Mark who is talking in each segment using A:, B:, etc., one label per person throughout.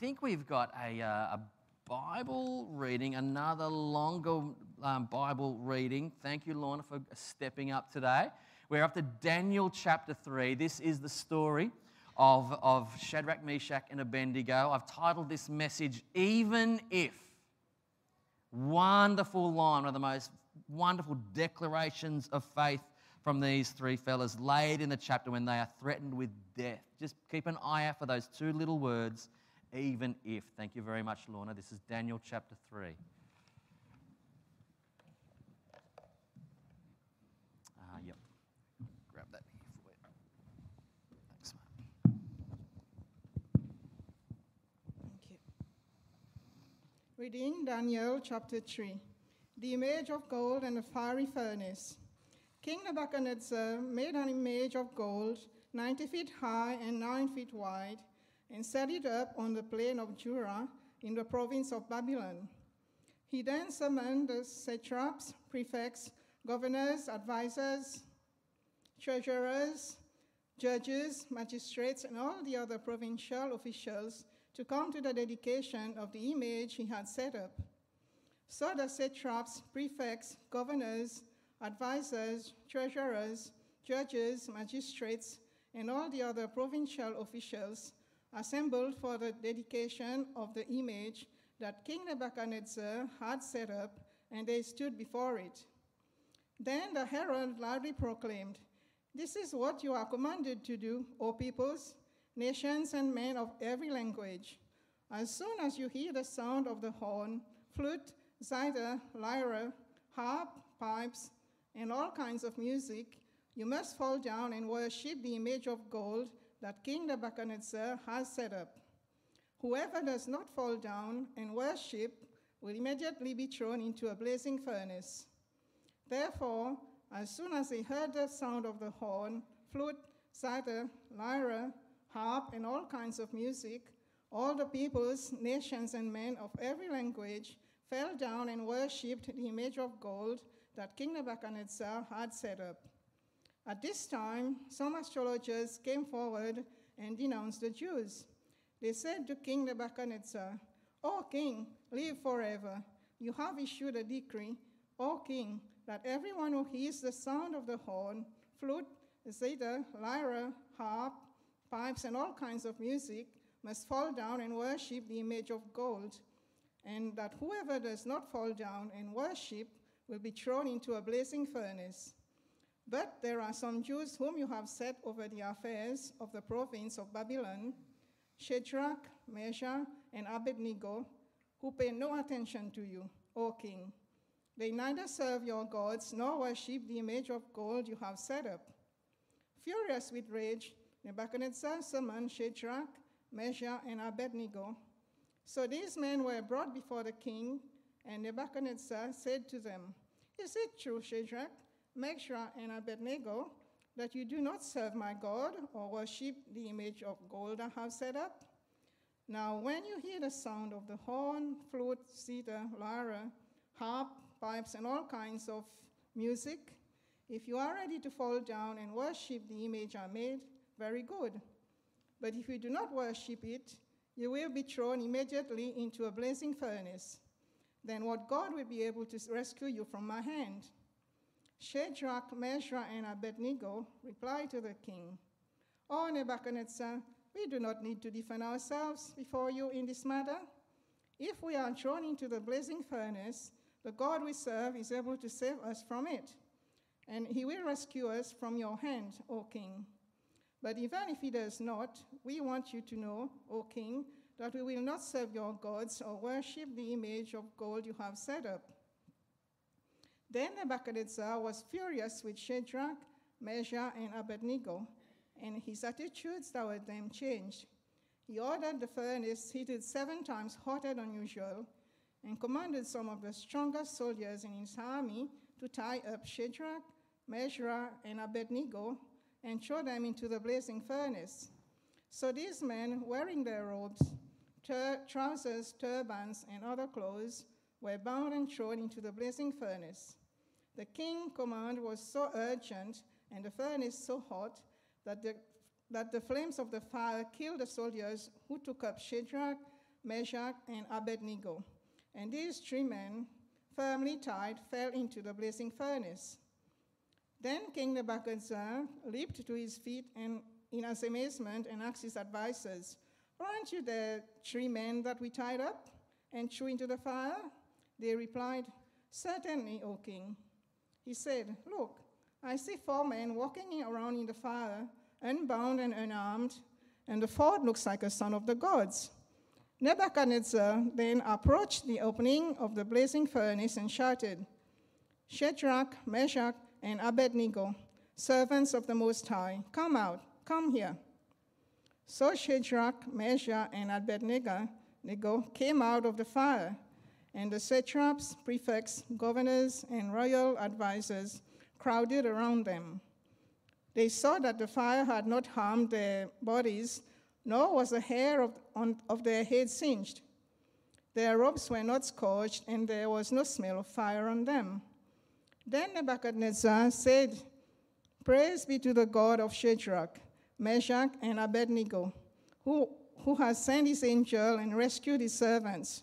A: think we've got a, uh, a Bible reading, another longer um, Bible reading. Thank you, Lorna, for stepping up today. We're up to Daniel chapter 3. This is the story of, of Shadrach, Meshach, and Abednego. I've titled this message, Even If. Wonderful line, one of the most wonderful declarations of faith from these three fellas laid in the chapter when they are threatened with death. Just keep an eye out for those two little words, even if. Thank you very much, Lorna. This is Daniel chapter 3. Ah, yep. Grab that. Thanks.
B: Thank you. Reading Daniel chapter 3. The image of gold and the fiery furnace. King Nebuchadnezzar made an image of gold, 90 feet high and 9 feet wide, and set it up on the plain of Dura in the province of Babylon. He then summoned the satraps, prefects, governors, advisors, treasurers, judges, magistrates, and all the other provincial officials to come to the dedication of the image he had set up. So the satraps, prefects, governors, advisors, treasurers, judges, magistrates, and all the other provincial officials assembled for the dedication of the image that King Nebuchadnezzar had set up, and they stood before it. Then the herald loudly proclaimed, This is what you are commanded to do, O peoples, nations, and men of every language. As soon as you hear the sound of the horn, flute, zither, lyre, harp, pipes, and all kinds of music, you must fall down and worship the image of gold that King Nebuchadnezzar has set up. Whoever does not fall down and worship will immediately be thrown into a blazing furnace. Therefore, as soon as they heard the sound of the horn, flute, zither, lyre, harp, and all kinds of music, all the peoples, nations, and men of every language fell down and worshipped the image of gold that King Nebuchadnezzar had set up. At this time, some astrologers came forward and denounced the Jews. They said to King Nebuchadnezzar, O king, live forever. You have issued a decree, O king, that everyone who hears the sound of the horn, flute, zither, lyre, harp, pipes, and all kinds of music must fall down and worship the image of gold, and that whoever does not fall down and worship will be thrown into a blazing furnace. But there are some Jews whom you have set over the affairs of the province of Babylon Shadrach, Meshach, and Abednego, who pay no attention to you, O king. They neither serve your gods nor worship the image of gold you have set up. Furious with rage, Nebuchadnezzar summoned Shadrach, Meshach, and Abednego. So these men were brought before the king, and Nebuchadnezzar said to them, Is it true, Shadrach, Meshach, and Abednego, that you do not serve my God or worship the image of gold I have set up? Now, when you hear the sound of the horn, flute, zither, lyre, harp, pipes, and all kinds of music, if you are ready to fall down and worship the image I made, very good. But if you do not worship it, you will be thrown immediately into a blazing furnace. Then what God will be able to rescue you from my hand? Shadrach, Meshach, and Abednego replied to the king, O Nebuchadnezzar, we do not need to defend ourselves before you in this matter. If we are thrown into the blazing furnace, the God we serve is able to save us from it, and he will rescue us from your hand, O king. But even if he does not, we want you to know, O king, that we will not serve your gods or worship the image of gold you have set up. Then Nebuchadnezzar was furious with Shadrach, Meshach, and Abednego, and his attitudes toward them changed. He ordered the furnace heated seven times hotter than usual and commanded some of the strongest soldiers in his army to tie up Shadrach, Meshach, and Abednego and throw them into the blazing furnace. So these men, wearing their robes, tur- trousers, turbans, and other clothes, were bound and thrown into the blazing furnace. The king's command was so urgent and the furnace so hot that the, that the flames of the fire killed the soldiers who took up Shadrach, Meshach, and Abednego. And these three men, firmly tied, fell into the blazing furnace. Then King Nebuchadnezzar leaped to his feet and in amazement and asked his advisers, Aren't you the three men that we tied up and threw into the fire? They replied, Certainly, O king. He said, Look, I see four men walking around in the fire, unbound and unarmed, and the fourth looks like a son of the gods. Nebuchadnezzar then approached the opening of the blazing furnace and shouted, Shadrach, Meshach, and Abednego, servants of the Most High, come out, come here. So Shadrach, Meshach, and Abednego came out of the fire, and the satraps, prefects, governors, and royal advisers crowded around them. They saw that the fire had not harmed their bodies, nor was the hair of, on, of their heads singed. Their robes were not scorched, and there was no smell of fire on them. Then Nebuchadnezzar said, Praise be to the God of Shadrach, Meshach, and Abednego, who, who has sent his angel and rescued his servants.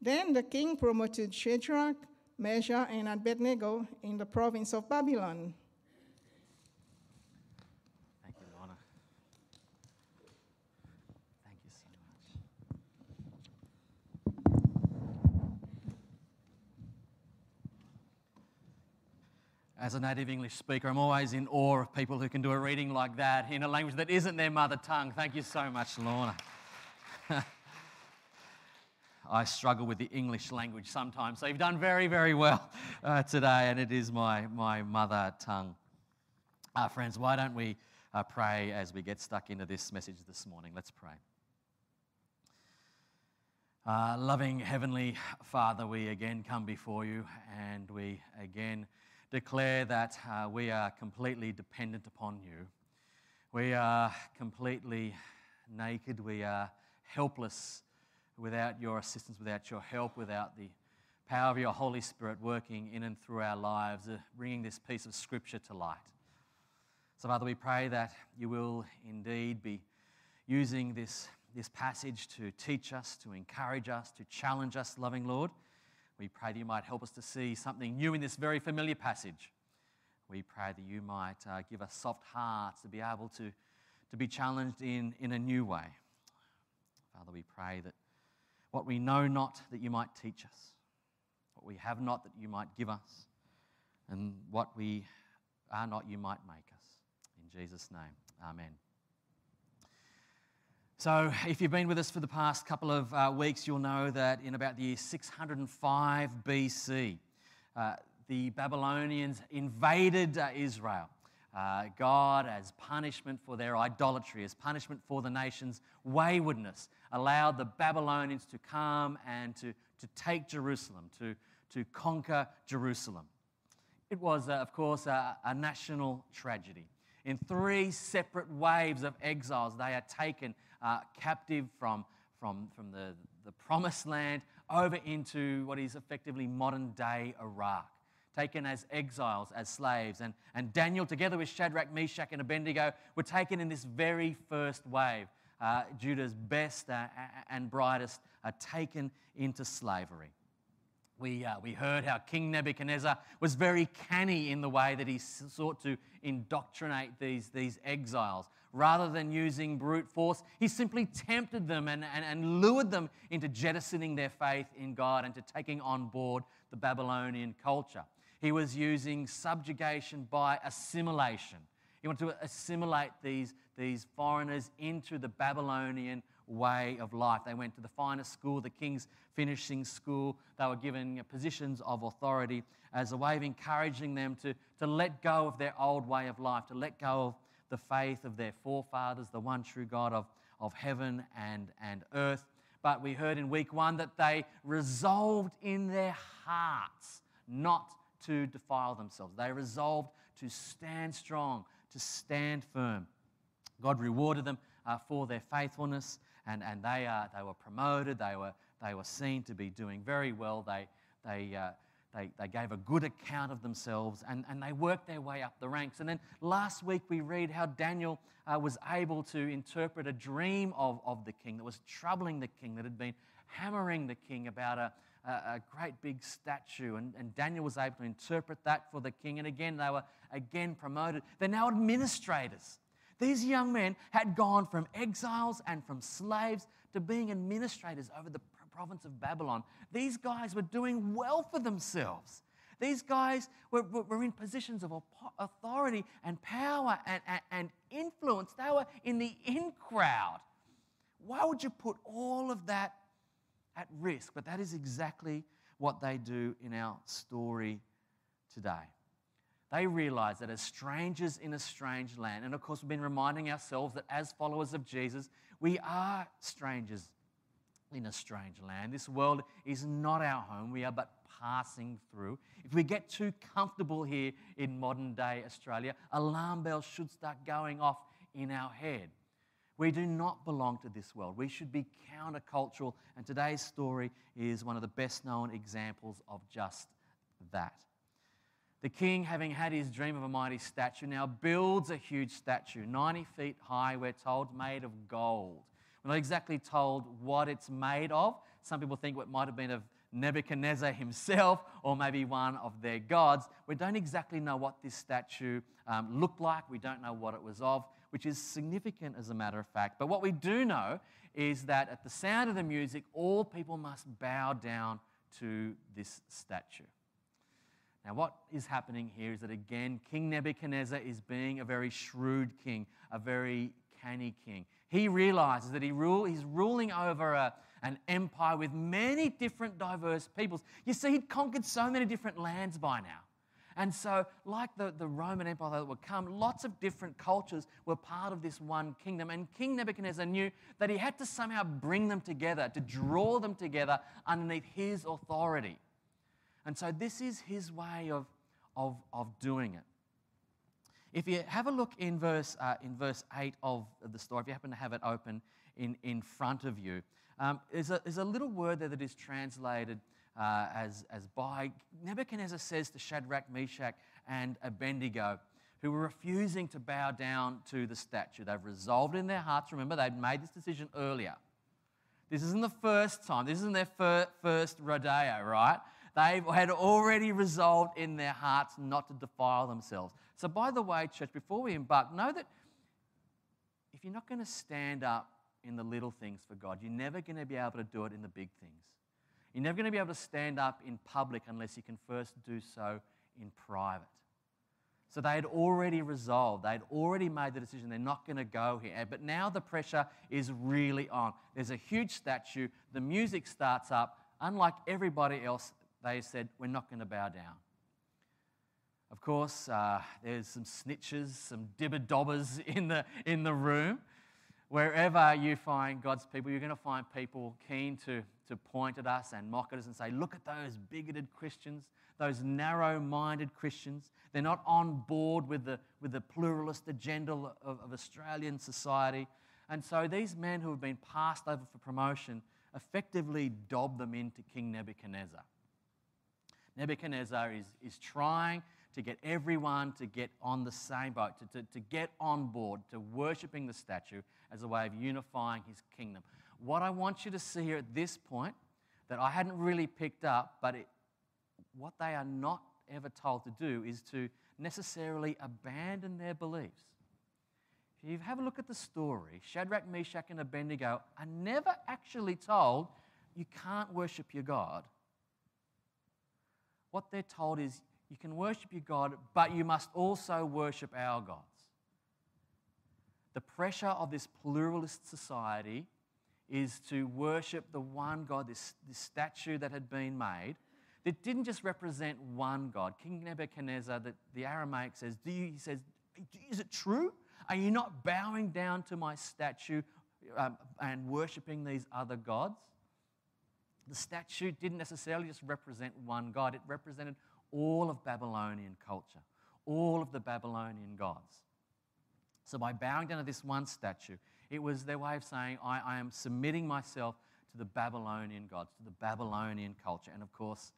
B: Then the king promoted Shadrach, Meshach, and Abednego in the province of Babylon.
A: Thank you, Lorna. Thank you so much. As a native English speaker, I'm always in awe of people who can do a reading like that in a language that isn't their mother tongue. Thank you so much, Lorna. I struggle with the English language sometimes. So you've done very, very well uh, today, and it is my, my mother tongue. Uh, friends, why don't we uh, pray as we get stuck into this message this morning? Let's pray. Uh, loving Heavenly Father, we again come before you and we again declare that uh, we are completely dependent upon you. We are completely naked. We are helpless without your assistance, without your help, without the power of your Holy Spirit working in and through our lives, uh, bringing this piece of Scripture to light. So, Father, we pray that you will indeed be using this, this passage to teach us, to encourage us, to challenge us, loving Lord. We pray that you might help us to see something new in this very familiar passage. We pray that you might uh, give us soft hearts to be able to, to be challenged in, in a new way. Father, we pray that what we know not, that you might teach us. What we have not, that you might give us. And what we are not, you might make us. In Jesus' name, amen. So, if you've been with us for the past couple of uh, weeks, you'll know that in about the year 605 BC, uh, the Babylonians invaded uh, Israel. Uh, God, as punishment for their idolatry, as punishment for the nation's waywardness, allowed the Babylonians to come and to, to take Jerusalem, to, to conquer Jerusalem. It was, uh, of course, a, a national tragedy. In three separate waves of exiles, they are taken uh, captive from, from, from the, the promised land over into what is effectively modern day Iraq, taken as exiles, as slaves. And, and Daniel, together with Shadrach, Meshach, and Abednego, were taken in this very first wave. Uh, Judah's best uh, and brightest are taken into slavery. We, uh, we heard how King Nebuchadnezzar was very canny in the way that he sought to indoctrinate these, these exiles. Rather than using brute force, he simply tempted them and, and, and lured them into jettisoning their faith in God and to taking on board the Babylonian culture. He was using subjugation by assimilation. He wanted to assimilate these, these foreigners into the Babylonian way of life. They went to the finest school, the king's finishing school. They were given uh, positions of authority as a way of encouraging them to, to let go of their old way of life, to let go of the faith of their forefathers, the one true God of, of heaven and, and earth. But we heard in week one that they resolved in their hearts not to defile themselves. They resolved to stand strong, to stand firm. God rewarded them uh, for their faithfulness, and, and they, uh, they were promoted. They were, they were seen to be doing very well. They, they, uh, they, they gave a good account of themselves and, and they worked their way up the ranks. And then last week we read how Daniel uh, was able to interpret a dream of, of the king that was troubling the king, that had been hammering the king about a, a, a great big statue. And, and Daniel was able to interpret that for the king. And again, they were again promoted. They're now administrators. These young men had gone from exiles and from slaves to being administrators over the province of Babylon. These guys were doing well for themselves. These guys were, were in positions of authority and power and, and, and influence. They were in the in crowd. Why would you put all of that at risk? But that is exactly what they do in our story today. They realize that as strangers in a strange land, and of course, we've been reminding ourselves that as followers of Jesus, we are strangers in a strange land. This world is not our home. We are but passing through. If we get too comfortable here in modern day Australia, alarm bells should start going off in our head. We do not belong to this world. We should be countercultural, and today's story is one of the best known examples of just that. The king, having had his dream of a mighty statue, now builds a huge statue, 90 feet high, we're told, made of gold. We're not exactly told what it's made of. Some people think it might have been of Nebuchadnezzar himself or maybe one of their gods. We don't exactly know what this statue um, looked like. We don't know what it was of, which is significant as a matter of fact. But what we do know is that at the sound of the music, all people must bow down to this statue. Now, what is happening here is that again, King Nebuchadnezzar is being a very shrewd king, a very canny king. He realizes that he rule, he's ruling over a, an empire with many different diverse peoples. You see, he'd conquered so many different lands by now. And so, like the, the Roman Empire that would come, lots of different cultures were part of this one kingdom. And King Nebuchadnezzar knew that he had to somehow bring them together, to draw them together underneath his authority. And so, this is his way of, of, of doing it. If you have a look in verse, uh, in verse 8 of the story, if you happen to have it open in, in front of you, um, there's, a, there's a little word there that is translated uh, as, as by. Nebuchadnezzar says to Shadrach, Meshach, and Abednego, who were refusing to bow down to the statue. They've resolved in their hearts. Remember, they'd made this decision earlier. This isn't the first time, this isn't their fir- first rodeo, right? They had already resolved in their hearts not to defile themselves. So, by the way, church, before we embark, know that if you're not going to stand up in the little things for God, you're never going to be able to do it in the big things. You're never going to be able to stand up in public unless you can first do so in private. So they had already resolved, they'd already made the decision they're not going to go here. But now the pressure is really on. There's a huge statue, the music starts up. Unlike everybody else, they said, We're not going to bow down. Of course, uh, there's some snitches, some dibber dobbers in the, in the room. Wherever you find God's people, you're going to find people keen to, to point at us and mock at us and say, Look at those bigoted Christians, those narrow minded Christians. They're not on board with the, with the pluralist agenda of, of Australian society. And so these men who have been passed over for promotion effectively dob them into King Nebuchadnezzar. Nebuchadnezzar is, is trying to get everyone to get on the same boat, to, to, to get on board, to worshipping the statue as a way of unifying his kingdom. What I want you to see here at this point, that I hadn't really picked up, but it, what they are not ever told to do is to necessarily abandon their beliefs. If you have a look at the story, Shadrach, Meshach, and Abednego are never actually told you can't worship your God what they're told is you can worship your God, but you must also worship our gods. The pressure of this pluralist society is to worship the one God, this, this statue that had been made, that didn't just represent one God. King Nebuchadnezzar, the, Aramaic says, Do you, he says, Is it true? Are you not bowing down to my statue? um, and worshipping these other gods, the statue didn't necessarily just represent one god, it represented all of Babylonian culture, all of the Babylonian gods. So by bowing down to this one statue, it was their way of saying, I, I am submitting myself to the Babylonian gods, to the Babylonian culture. And of course,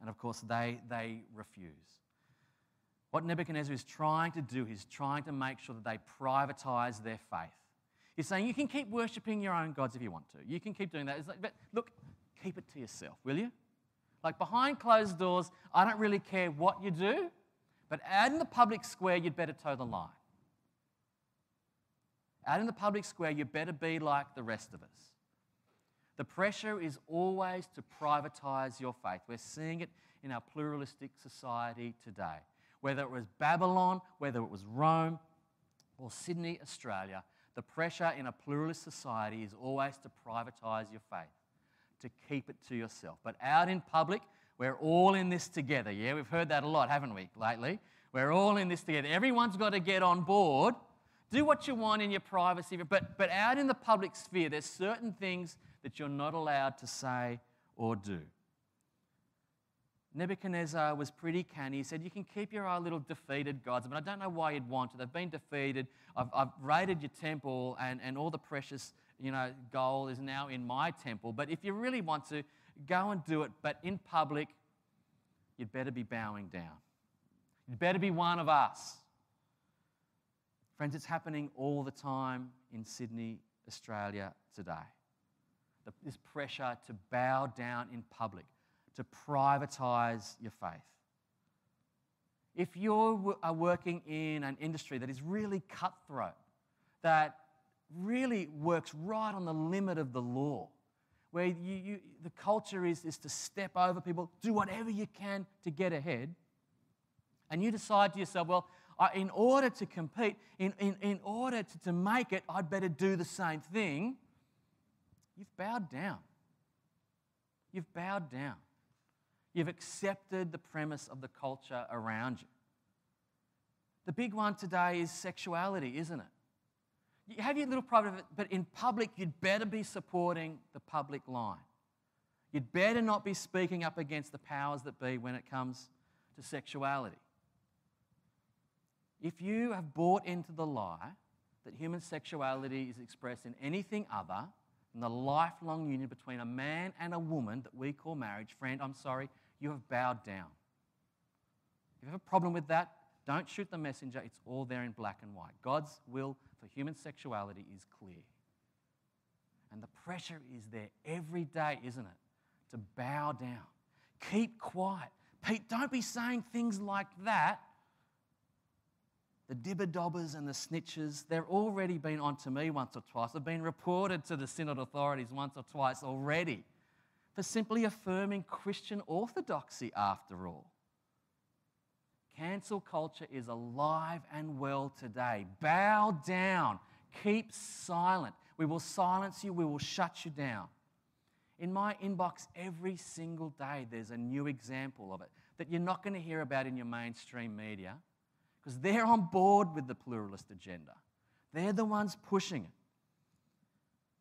A: and of course they, they refuse. What Nebuchadnezzar is trying to do is trying to make sure that they privatize their faith. He's saying you can keep worshipping your own gods if you want to. You can keep doing that. Like, but look, keep it to yourself, will you? Like behind closed doors, I don't really care what you do, but out in the public square, you'd better toe the line. Out in the public square, you better be like the rest of us. The pressure is always to privatize your faith. We're seeing it in our pluralistic society today. Whether it was Babylon, whether it was Rome, or Sydney, Australia, the pressure in a pluralist society is always to privatize your faith, to keep it to yourself. But out in public, we're all in this together. Yeah, we've heard that a lot, haven't we, lately? We're all in this together. Everyone's got to get on board. Do what you want in your privacy, but, but out in the public sphere, there's certain things that you're not allowed to say or do. Nebuchadnezzar was pretty canny. He said, You can keep your little defeated gods, but I don't know why you'd want to. They've been defeated. I've, I've raided your temple, and, and all the precious you know, gold is now in my temple. But if you really want to, go and do it. But in public, you'd better be bowing down. You'd better be one of us. Friends, it's happening all the time in Sydney, Australia today. This pressure to bow down in public to privatize your faith. If you are working in an industry that is really cutthroat, that really works right on the limit of the law, where you, you, the culture is, is to step over people, do whatever you can to get ahead, and you decide to yourself, well, Uh, in order to compete, in, in, in order to, to make it, I'd better do the same thing, you've bowed down. You've bowed down. You've accepted the premise of the culture around you. The big one today is sexuality, isn't it? You have your little private, but in public, you'd better be supporting the public line. You'd better not be speaking up against the powers that be when it comes to sexuality. If you have bought into the lie that human sexuality is expressed in anything other than the lifelong union between a man and a woman that we call marriage, friend, I'm sorry, you have bowed down. If you have a problem with that, don't shoot the messenger. It's all there in black and white. God's will for human sexuality is clear. And the pressure is there every day, isn't it? To bow down. Keep quiet. Pete, don't be saying things like that. The dibber dobbers and the snitches, they've already been onto me once or twice. They've been reported to the synod authorities once or twice already for simply affirming Christian orthodoxy after all. Cancel culture is alive and well today. Bow down. Keep silent. We will silence you. We will shut you down. In my inbox every single day, there's a new example of it that you're not going to hear about in your mainstream media because they're on board with the pluralist agenda. They're the ones pushing it.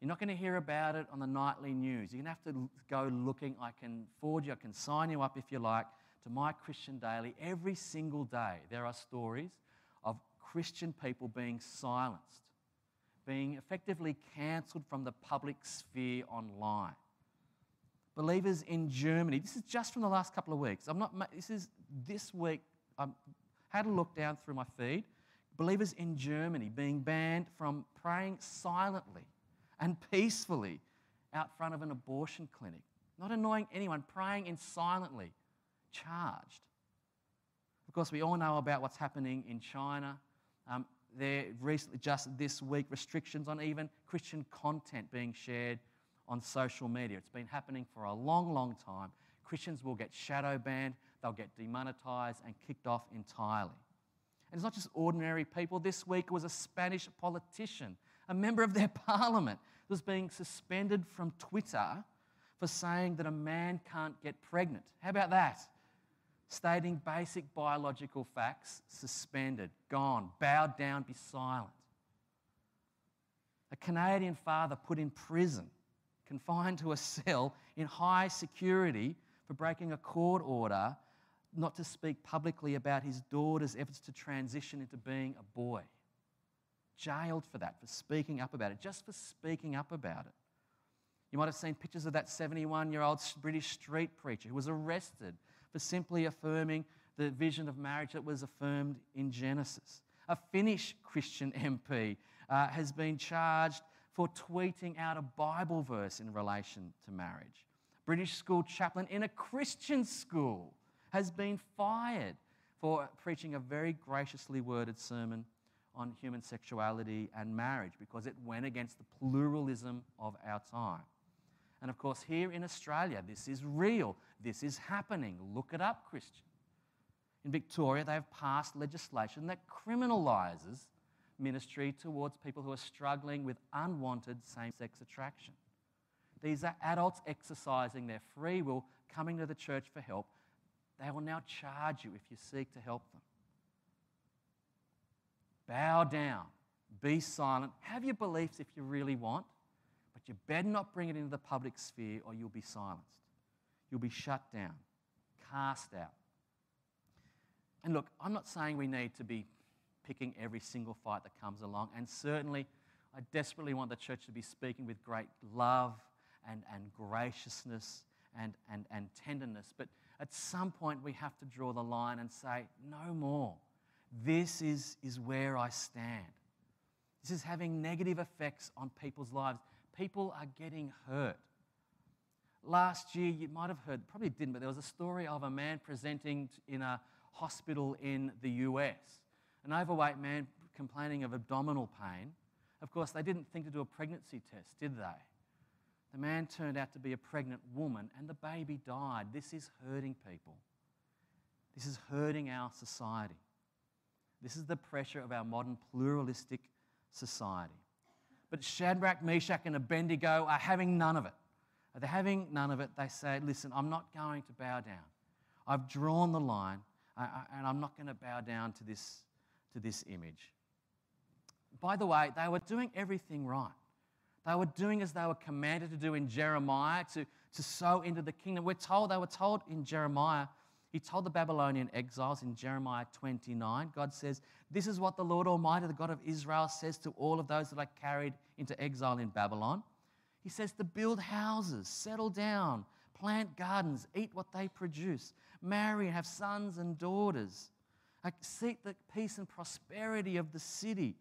A: You're not going to hear about it on the nightly news. You're going to have to go looking. I can forward you, I can sign you up if you like to My Christian Daily. Every single day, there are stories of Christian people being silenced, being effectively cancelled from the public sphere online. Believers in Germany, this is just from the last couple of weeks. I'm not, this is this week. I had a look down through my feed. Believers in Germany being banned from praying silently and peacefully out front of an abortion clinic, not annoying anyone, praying in silently, charged. Of course, we all know about what's happening in China. Um, there recently, just this week, restrictions on even Christian content being shared on social media. It's been happening for a long, long time. Christians will get shadow banned, they'll get demonetized and kicked off entirely. And it's not just ordinary people. This week was a Spanish politician, a member of their parliament, was being suspended from Twitter for saying that a man can't get pregnant. How about that? Stating basic biological facts, suspended, gone, bowed down, be silent. A Canadian father put in prison, confined to a cell in high security for breaking a court order not to speak publicly about his daughter's efforts to transition into being a boy. Jailed for that, for speaking up about it, just for speaking up about it. You might have seen pictures of that 71 year old British street preacher who was arrested for simply affirming the vision of marriage that was affirmed in Genesis. A Finnish Christian MP uh, has been charged for tweeting out a Bible verse in relation to marriage. British school chaplain in a Christian school has been fired for preaching a very graciously worded sermon on human sexuality and marriage because it went against the pluralism of our time. And of course, here in Australia, this is real. This is happening. Look it up, Christian. In Victoria, they have passed legislation that criminalises ministry towards people who are struggling with unwanted same sex attraction. These are adults exercising their free will, coming to the church for help. They will now charge you if you seek to help them. Bow down, be silent, have your beliefs if you really want, but you better not bring it into the public sphere or you'll be silenced. You'll be shut down, cast out. And look, I'm not saying we need to be picking every single fight that comes along, and certainly I desperately want the church to be speaking with great love and, and graciousness and, and, and tenderness. But at some point, we have to draw the line and say, no more. This is, is where I stand. This is having negative effects on people's lives. People are getting hurt. Last year, you might have heard, probably didn't, but there was a story of a man presenting in a hospital in the US. An overweight man complaining of abdominal pain. Of course, they didn't think to do a pregnancy test, did they? The man turned out to be a pregnant woman and the baby died. This is hurting people. This is hurting our society. This is the pressure of our modern pluralistic society. But Shadrach, Meshach, and Abednego are having none of it. They're having none of it. They say, Listen, I'm not going to bow down. I've drawn the line, uh, uh, and I'm not going to bow down to this, to this image. By the way, they were doing everything right. They were doing as they were commanded to do in Jeremiah to, to sow into the kingdom. We're told, they were told in Jeremiah, he told the Babylonian exiles in Jeremiah 29, God says, This is what the Lord Almighty, the God of Israel, says to all of those that are carried into exile in Babylon. He says to build houses, settle down, plant gardens, eat what they produce, marry and have sons and daughters. Seek the peace and prosperity of the city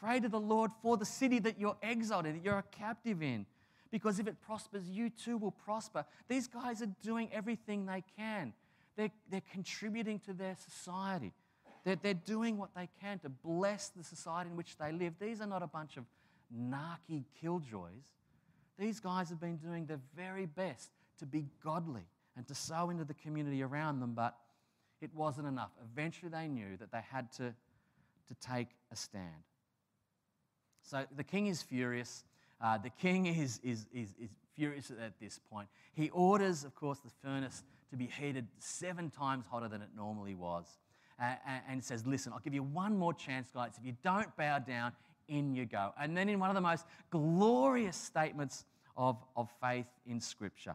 A: Pray to the Lord for the city that you're exiled in, that you're a captive in. Because if it prospers, you too will prosper. These guys are doing everything they can. They're, they're contributing to their society. They're, they're doing what they can to bless the society in which they live. These are not a bunch of narky killjoys. These guys have been doing their very best to be godly and to sow into the community around them, but it wasn't enough. Eventually, they knew that they had to, to take a stand. So the king is furious. Uh, the king is, is, is, is furious at this point. He orders, of course, the furnace to be heated seven times hotter than it normally was. Uh, and says, Listen, I'll give you one more chance, guys. If you don't bow down, in you go. And then, in one of the most glorious statements of, of faith in Scripture,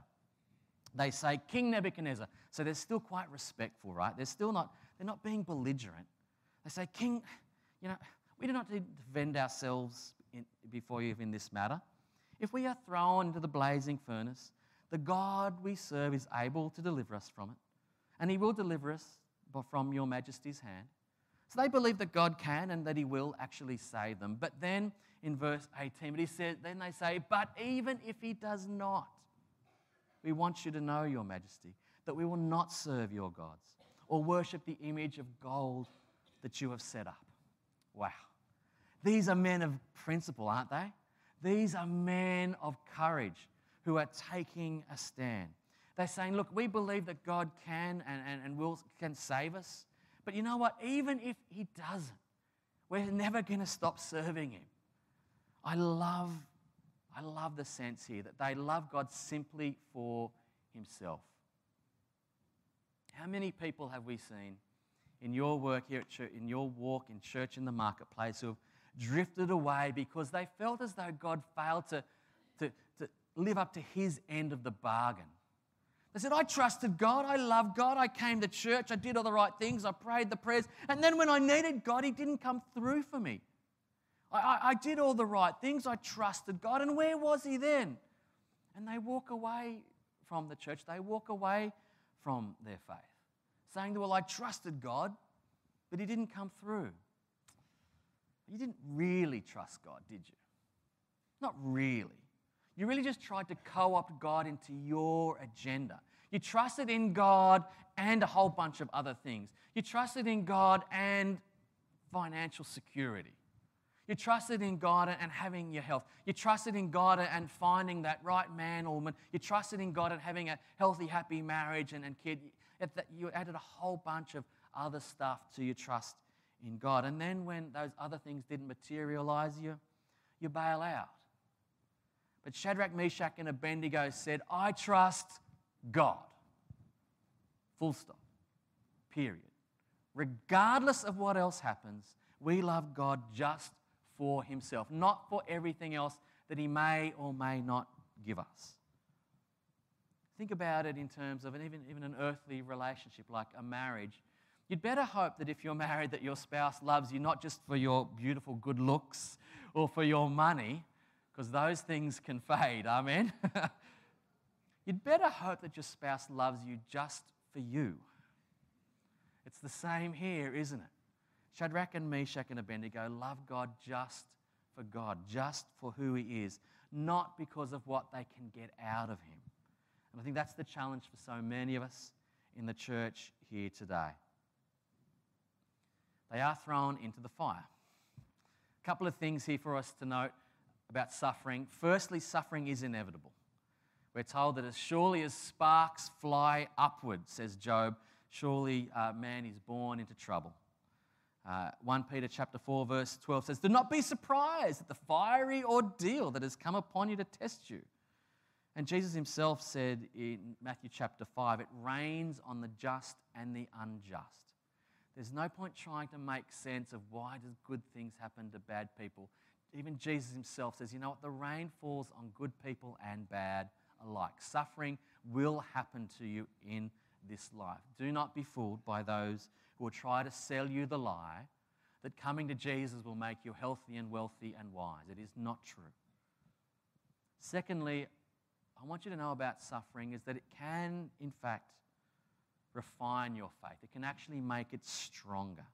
A: they say, King Nebuchadnezzar. So they're still quite respectful, right? They're still not, they're not being belligerent. They say, King, you know, we do not to defend ourselves in, before you in this matter. If we are thrown into the blazing furnace, the God we serve is able to deliver us from it, and he will deliver us from your majesty's hand. So they believe that God can and that he will actually save them. But then in verse 18, but he says, then they say, But even if he does not, we want you to know, your majesty, that we will not serve your gods or worship the image of gold that you have set up. Wow. These are men of principle, aren't they? These are men of courage who are taking a stand. They're saying, look, we believe that God can and, and, and will, can save us. But you know what? Even if He doesn't, we're never going to stop serving Him. I love, I love the sense here that they love God simply for Himself. How many people have we seen in your work here at church, in your walk in church in the marketplace who have drifted away because they felt as though God failed to, to, to live up to his end of the bargain. They said, I trusted God, I loved God, I came to church, I did all the right things, I prayed the prayers, and then when I needed God, He didn't come through for me. I, I, I did all the right things, I trusted God, and where was He then? And they walk away from the church, they walk away from their faith, saying, Well, I trusted God, but He didn't come through. You didn't really trust God, did you? Not really. You really just tried to co opt God into your agenda. You trusted in God and a whole bunch of other things. You trusted in God and financial security. You trusted in God and having your health. You trusted in God and finding that right man or woman. You trusted in God and having a healthy, happy marriage and, and kid. You added a whole bunch of other stuff to your trust in God. And then when those other things didn't materialize, you, you bail out. But Shadrach, Meshach, and Abednego said, I trust God. Full stop. Period. Regardless of what else happens, we love God just for Himself, not for everything else that He may or may not give us. Think about it in terms of an, even, even an earthly relationship like a marriage. You'd better hope that if you're married, that your spouse loves you not just for your beautiful good looks or for your money, because those things can fade. Amen. You'd better hope that your spouse loves you just for you. It's the same here, isn't it? Shadrach and Meshach and Abednego love God just for God, just for who He is, not because of what they can get out of Him. And I think that's the challenge for so many of us in the church here today. They are thrown into the fire. A couple of things here for us to note about suffering. Firstly, suffering is inevitable. We're told that as surely as sparks fly upward, says Job, surely uh, man is born into trouble. Uh, 1 Peter chapter 4 verse 12 says, "Do not be surprised at the fiery ordeal that has come upon you to test you." And Jesus himself said in Matthew chapter 5, "It rains on the just and the unjust." There's no point trying to make sense of why does good things happen to bad people even Jesus himself says, you know what? The rain falls on good people and bad alike. Suffering will happen to you in this life. Do not be fooled by those who will try to sell you the lie that coming to Jesus will make you healthy and wealthy and wise. It is not true. Secondly, I want you to know about suffering is that it can, in fact, refine your faith. It can actually make it stronger.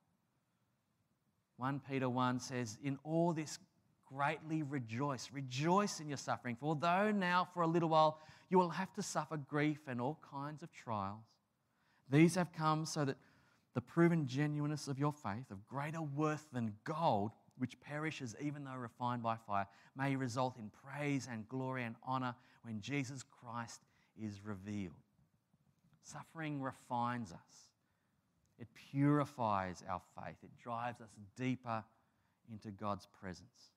A: 1 Peter 1 says, In all this greatly rejoice. Rejoice in your suffering, for although now for a little while you will have to suffer grief and all kinds of trials, these have come so that the proven genuineness of your faith, of greater worth than gold, which perishes even though refined by fire, may result in praise and glory and honor when Jesus Christ is revealed. Suffering refines us, it purifies our faith, it drives us deeper into God's presence.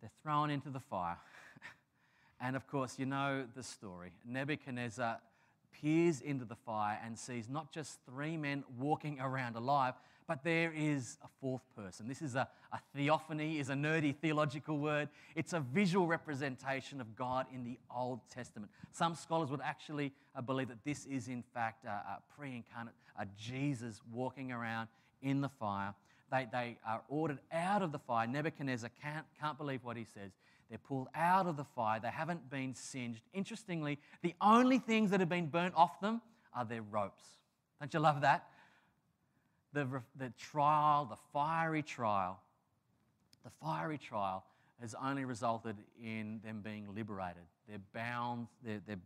A: They're thrown into the fire. and of course, you know the story. Nebuchadnezzar peers into the fire and sees not just three men walking around alive, but there is a fourth person. This is a, a, theophany, is a nerdy theological word. It's a visual representation of God in the Old Testament. Some scholars would actually uh, believe that this is, in fact, a, a pre-incarnate, a Jesus walking around in the fire. They, they are ordered out of the fire. Nebuchadnezzar can't, can't believe what he says. They're pulled out of the fire. They haven't been singed. Interestingly, the only things that have been burnt off them are their ropes. Don't you love that? The, the trial, the fiery trial, the fiery trial has only resulted in them being liberated. Their bounds, their, their,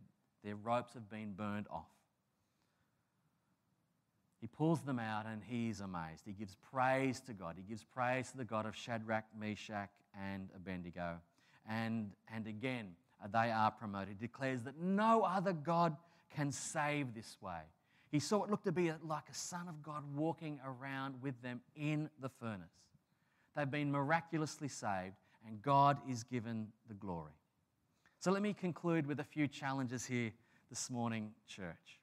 A: their ropes have been burned off. He pulls them out and he's amazed. He gives praise to God. He gives praise to the God of Shadrach, Meshach, and Abednego. And, and again, they are promoted. He declares that no other God can save this way. He saw what looked to be like a son of God walking around with them in the furnace. They've been miraculously saved, and God is given the glory. So let me conclude with a few challenges here this morning, church.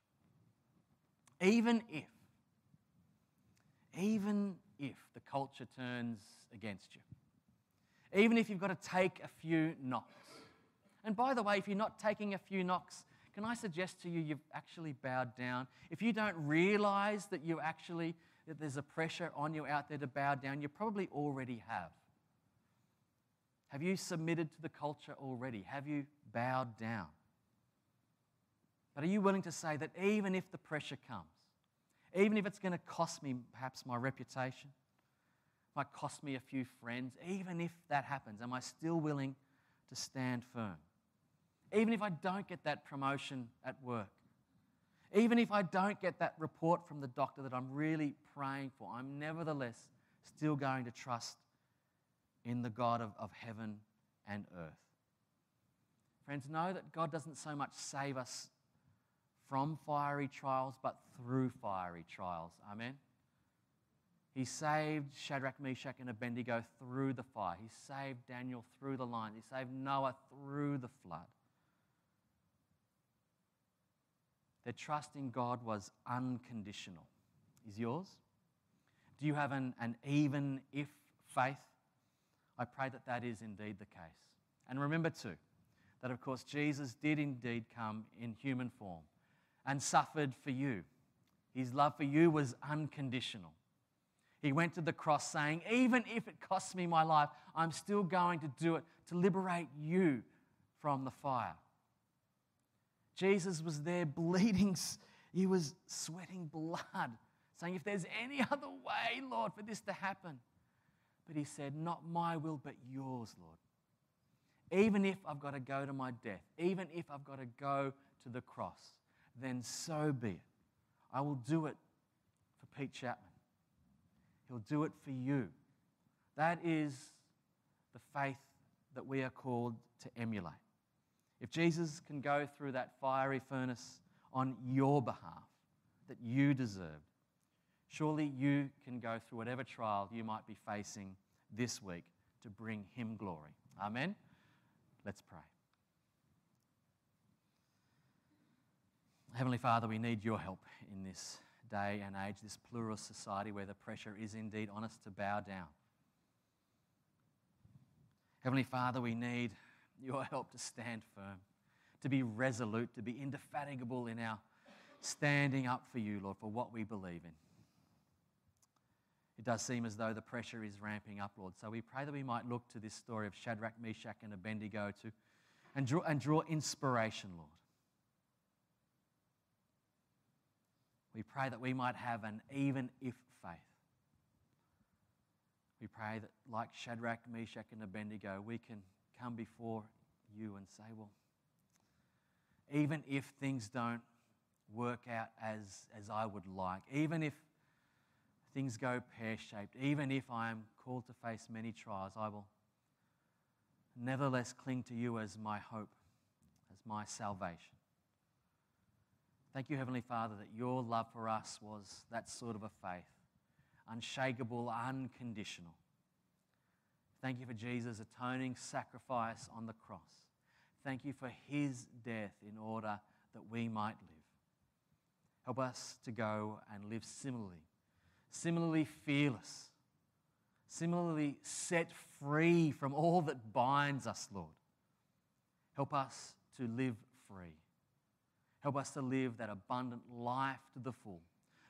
A: Even if even if the culture turns against you, even if you've got to take a few knocks. And by the way, if you're not taking a few knocks, can I suggest to you you've actually bowed down? If you don't realize that you actually that there's a pressure on you out there to bow down, you probably already have. Have you submitted to the culture already? Have you bowed down? But are you willing to say that even if the pressure comes, even if it's going to cost me perhaps my reputation, might cost me a few friends, even if that happens, am I still willing to stand firm? Even if I don't get that promotion at work, even if I don't get that report from the doctor that I'm really praying for, I'm nevertheless still going to trust in the God of, of heaven and earth. Friends, know that God doesn't so much save us from fiery trials, but through fiery trials. Amen. He saved Shadrach, Meshach, and Abednego through the fire. He saved Daniel through the lions. He saved Noah through the flood. Their trust in God was unconditional. Is yours? Do you have an, an even if faith? I pray that that is indeed the case. And remember, too, that of course Jesus did indeed come in human form and suffered for you. His love for you was unconditional. He went to the cross saying, Even if it costs me my life, I'm still going to do it to liberate you from the fire. Jesus was there bleeding, he was sweating blood, saying, If there's any other way, Lord, for this to happen. But he said, Not my will, but yours, Lord. Even if I've got to go to my death, even if I've got to go to the cross, then so be it. I will do it for Pete Chapman. He'll do it for you. That is the faith that we are called to emulate. If Jesus can go through that fiery furnace on your behalf that you deserved, surely you can go through whatever trial you might be facing this week to bring him glory. Amen. Let's pray. Heavenly Father, we need your help in this day and age, this pluralist society where the pressure is indeed on us to bow down. Heavenly Father, we need your help to stand firm, to be resolute, to be indefatigable in our standing up for you, Lord, for what we believe in. It does seem as though the pressure is ramping up, Lord. So we pray that we might look to this story of Shadrach, Meshach, and Abednego to, and, draw, and draw inspiration, Lord. We pray that we might have an even if faith. We pray that, like Shadrach, Meshach, and Abednego, we can come before you and say, well, even if things don't work out as, as I would like, even if things go pear shaped, even if I am called to face many trials, I will nevertheless cling to you as my hope, as my salvation. Thank you, Heavenly Father, that your love for us was that sort of a faith, unshakable, unconditional. Thank you for Jesus' atoning sacrifice on the cross. Thank you for his death in order that we might live. Help us to go and live similarly, similarly fearless, similarly set free from all that binds us, Lord. Help us to live free. Help us to live that abundant life to the full,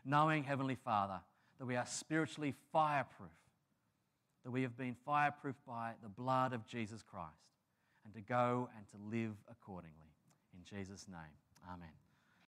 A: knowing, Heavenly Father, that we are spiritually fireproof that we have been fireproofed by the blood of Jesus Christ, and to go and to live accordingly. In Jesus' name, amen.